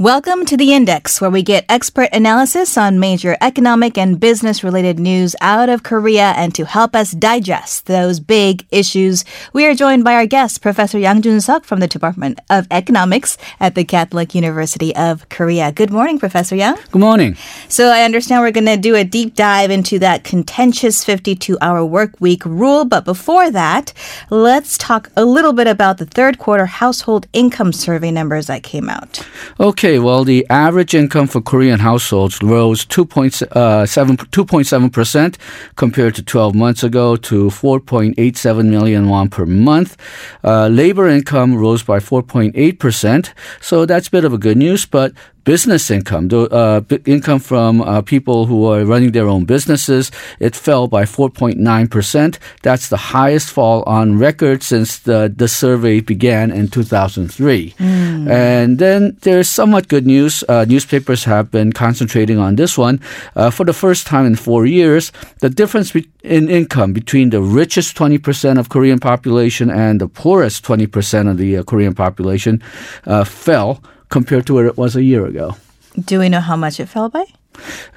Welcome to the Index, where we get expert analysis on major economic and business related news out of Korea. And to help us digest those big issues, we are joined by our guest, Professor Yang Jun Suk from the Department of Economics at the Catholic University of Korea. Good morning, Professor Yang. Good morning. So I understand we're going to do a deep dive into that contentious 52 hour work week rule. But before that, let's talk a little bit about the third quarter household income survey numbers that came out. Okay, well, the average income for Korean households rose 2.7, uh, 2.7% compared to 12 months ago to 4.87 million won per month. Uh, labor income rose by 4.8%, so that's a bit of a good news, but business income, the uh, income from uh, people who are running their own businesses, it fell by 4.9%. That's the highest fall on record since the, the survey began in 2003. Mm. And then there's somewhat good news. Uh, newspapers have been concentrating on this one. Uh, for the first time in four years, the difference in income between the richest 20% of Korean population and the poorest 20% of the uh, Korean population uh, fell compared to where it was a year ago. Do we know how much it fell by?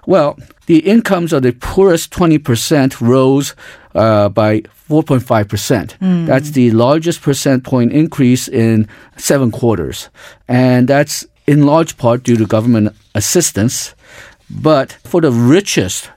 Well, the incomes of the poorest 20% rose uh, by 4.5%. Mm. That's the largest percent point increase in seven quarters. And that's in large part due to government assistance. But for the richest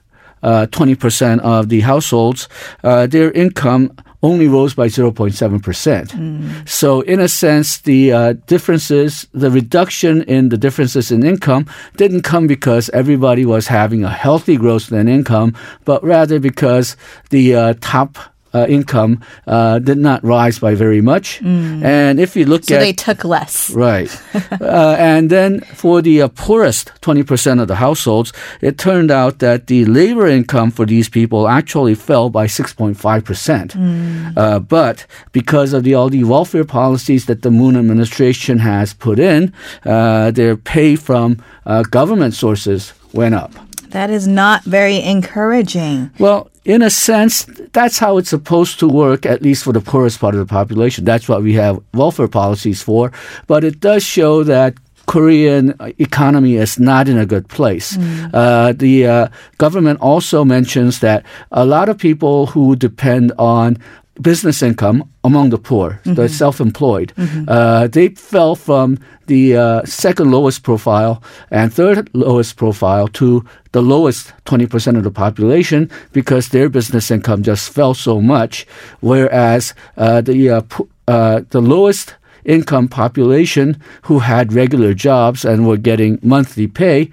uh, 20% of the households, uh, their income only rose by 0.7%. Mm. So, in a sense, the uh, differences, the reduction in the differences in income didn't come because everybody was having a healthy growth in income, but rather because the uh, top uh, income uh, did not rise by very much. Mm. And if you look so at. So they took less. Right. uh, and then for the uh, poorest 20% of the households, it turned out that the labor income for these people actually fell by 6.5%. Mm. Uh, but because of the all the welfare policies that the Moon administration has put in, uh, their pay from government sources went up. That is not very encouraging. Well, in a sense, that's how it's supposed to work, at least for the poorest part of the population. That's what we have welfare policies for. But it does show that Korean economy is not in a good place. Mm. Uh, the uh, government also mentions that a lot of people who depend on business income among the poor, mm-hmm. the self-employed, mm-hmm. uh, they fell from the uh, second lowest profile and third lowest profile to the lowest 20% of the population because their business income just fell so much, whereas uh, the uh, uh, the lowest income population who had regular jobs and were getting monthly pay,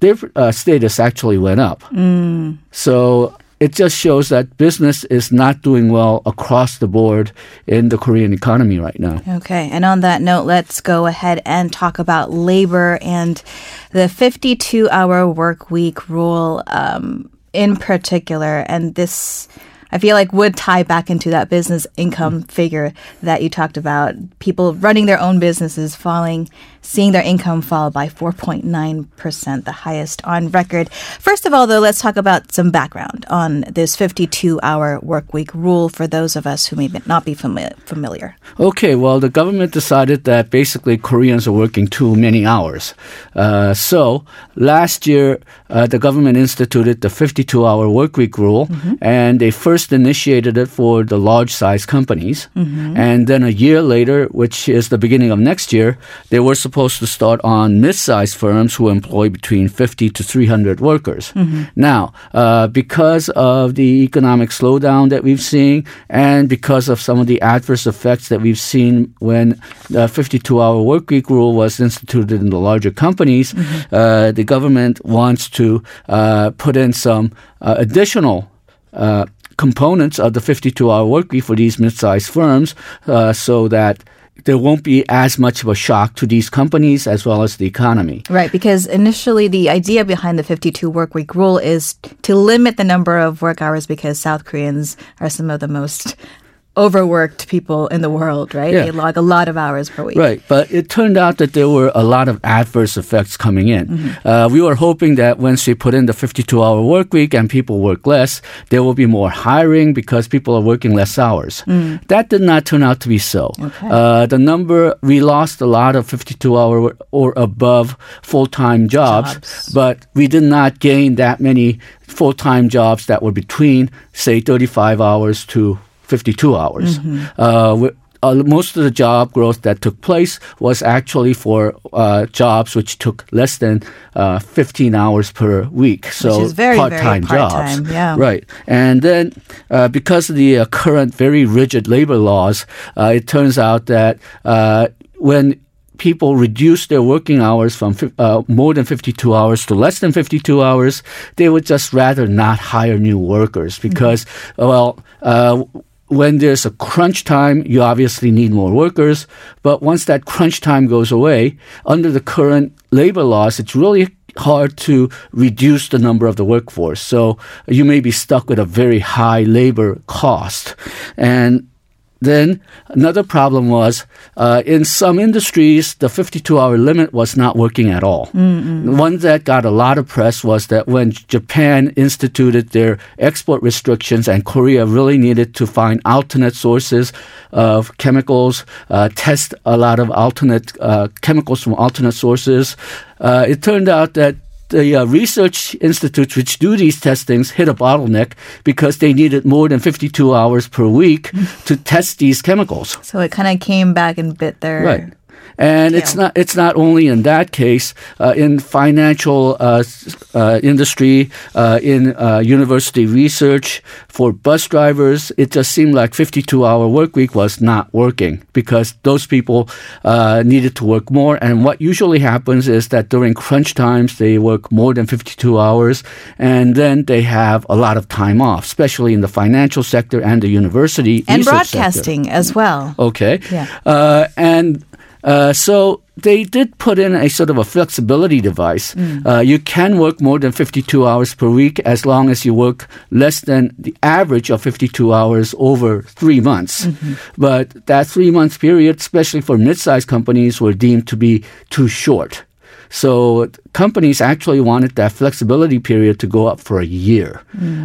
their uh, status actually went up. Mm. So it just shows that business is not doing well across the board in the Korean economy right now. Okay. And on that note, let's go ahead and talk about labor and the 52 hour work week rule um, in particular. And this. I feel like would tie back into that business income figure that you talked about. People running their own businesses falling seeing their income fall by 4.9%, the highest on record. First of all, though, let's talk about some background on this 52 hour work week rule for those of us who may not be familiar. Okay, well, the government decided that basically Koreans are working too many hours. Uh, so last year, uh, the government instituted the 52 hour work week rule, mm-hmm. and they first initiated it for the large size companies. Mm-hmm. And then a year later, which is the beginning of next year, they were supposed supposed to start on mid-sized firms who employ between 50 to 300 workers. Mm-hmm. Now, uh, because of the economic slowdown that we've seen and because of some of the adverse effects that we've seen when the 52-hour workweek rule was instituted in the larger companies, mm-hmm. uh, the government wants to uh, put in some uh, additional uh, components of the 52-hour workweek for these mid-sized firms uh, so that there won't be as much of a shock to these companies as well as the economy. Right, because initially the idea behind the 52 work week rule is to limit the number of work hours because South Koreans are some of the most overworked people in the world, right? Yeah. They log a lot of hours per week. Right, but it turned out that there were a lot of adverse effects coming in. Mm-hmm. Uh, we were hoping that once we put in the 52 hour work week and people work less, there will be more hiring because people are working less hours. That did not turn out to be so. Mm. Okay. Uh, the number, we lost a lot of 52 hour or above full time jobs, Jobs. but we did not gain that many full time jobs that were between, say, 35 hours to 52 hours. Uh, we- uh, most of the job growth that took place was actually for uh, jobs which took less than uh, 15 hours per week. So is very, very part-time part-time, jobs. yeah. Right. And then uh, because of the uh, current very rigid labor laws, uh, it turns out that uh, when people reduce their working hours from uh, more than 52 hours to less than 52 hours, they would just rather not hire new workers because, well, uh, when there's a crunch time, you obviously need more workers. But once that crunch time goes away, under the current labor laws, it's really hard to reduce the number of the workforce. So you may be stuck with a very high labor cost. And then another problem was uh, in some industries, the 52 hour limit was not working at all. The one that got a lot of press was that when Japan instituted their export restrictions and Korea really needed to find alternate sources of chemicals, uh, test a lot of alternate uh, chemicals from alternate sources, uh, it turned out that the uh, research institutes which do these testings hit a bottleneck because they needed more than 52 hours per week to test these chemicals. So it kind of came back and bit their. Right. And it's not it's not only in that case uh, in financial uh, uh, industry uh, in uh, university research for bus drivers it just seemed like 52 hour work week was not working because those people uh, needed to work more and what usually happens is that during crunch times they work more than 52 hours and then they have a lot of time off especially in the financial sector and the university And research sector. broadcasting as well. Okay. Yeah. Uh, and uh, so they did put in a sort of a flexibility device. Uh, you can work more than 52 hours per week as long as you work less than the average of 52 hours over three months. But that three month period, especially for mid sized companies, were deemed to be too short. So companies actually wanted that flexibility period to go up for a year.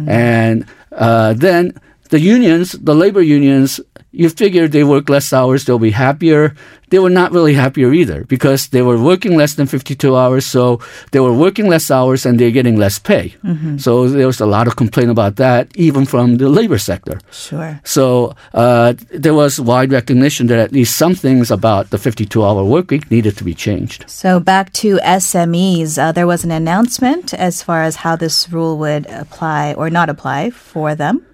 And uh, then the unions, the labor unions, you figure they work less hours, they'll be happier. They were not really happier either because they were working less than 52 hours. So they were working less hours and they're getting less pay. So there was a lot of complaint about that, even from the labor sector. Sure. So uh, there was wide recognition that at least some things about the 52 hour work week needed to be changed. So back to SMEs, uh, there was an announcement as far as how this rule would apply or not apply for them.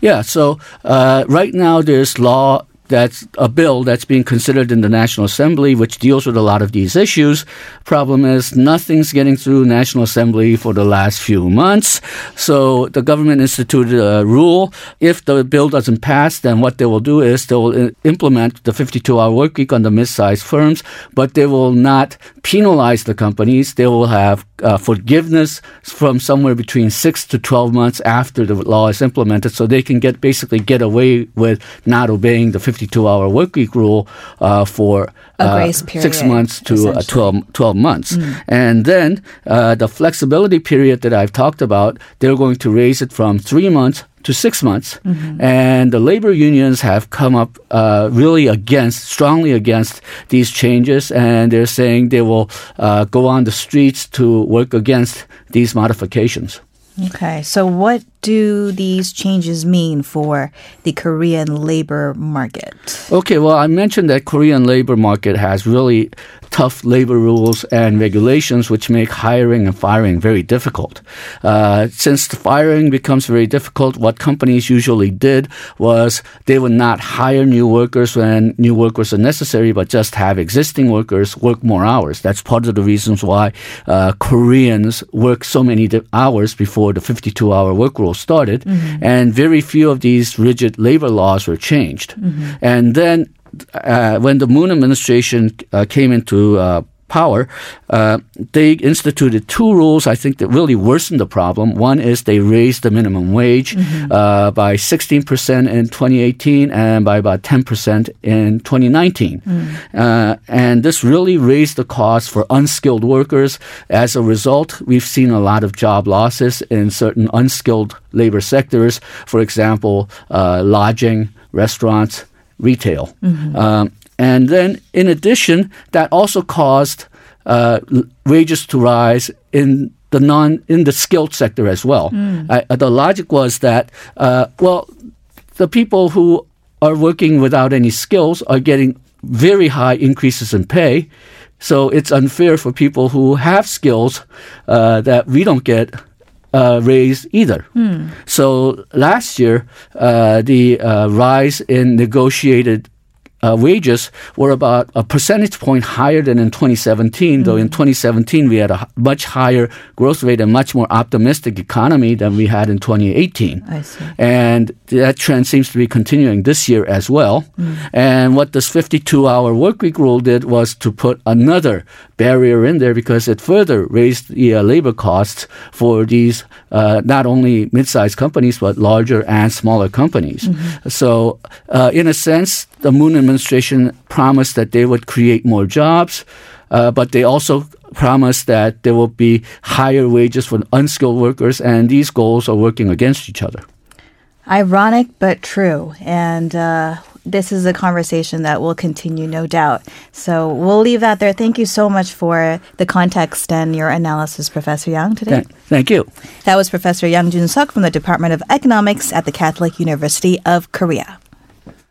Yeah, so uh, right now there's law that's a bill that's being considered in the National Assembly, which deals with a lot of these issues. Problem is, nothing's getting through National Assembly for the last few months. So the government instituted a rule. If the bill doesn't pass, then what they will do is they will implement the 52-hour work week on the mid-sized firms, but they will not penalize the companies. They will have uh, forgiveness from somewhere between six to 12 months after the law is implemented so they can get basically get away with not obeying the 52 hour work week rule uh, for uh, six months to uh, 12, 12 months. And then uh, the flexibility period that I've talked about, they're going to raise it from three months to six months. And the labor unions have come up uh, really against, strongly against these changes. And they're saying they will uh, go on the streets to work against these modifications. Okay, so what do these changes mean for the Korean labor market? Okay, well, I mentioned that Korean labor market has really tough labor rules and regulations, which make hiring and firing very difficult. Uh, since the firing becomes very difficult, what companies usually did was they would not hire new workers when new workers are necessary, but just have existing workers work more hours. That's part of the reasons why uh, Koreans work so many di- hours before the 52-hour work rule started, and very few of these rigid labor laws were changed. And then uh, when the Moon administration uh, came into uh, power, uh, they instituted two rules I think that really worsened the problem. One is they raised the minimum wage mm-hmm. uh, by 16% in 2018 and by about 10% in 2019. Mm. Uh, and this really raised the cost for unskilled workers. As a result, we've seen a lot of job losses in certain unskilled labor sectors. For example, uh, lodging, restaurants, retail. Mm-hmm. Um, and then, in addition, that also caused uh, wages to rise in the non in the skilled sector as well. Mm. Uh, the logic was that uh, well, the people who are working without any skills are getting very high increases in pay. So it's unfair for people who have skills uh, that we don't get uh, raised either. Hmm. So last year, uh, the uh, rise in negotiated uh, wages were about a percentage point higher than in 2017, mm. though in 2017 we had a much higher growth rate and much more optimistic economy than we had in 2018. I see. And that trend seems to be continuing this year as well. Mm. And what this 52 hour workweek rule did was to put another barrier in there because it further raised the uh, labor costs for these uh, not only mid-sized companies but larger and smaller companies. Mm-hmm. So, uh, in a sense, the Moon administration promised that they would create more jobs, uh, but they also promised that there will be higher wages for unskilled workers, and these goals are working against each other. Ironic but true. And uh, this is a conversation that will continue, no doubt. So we'll leave that there. Thank you so much for the context and your analysis, Professor Yang, today. Thank you. That was Professor Yang Jun Suk from the Department of Economics at the Catholic University of Korea.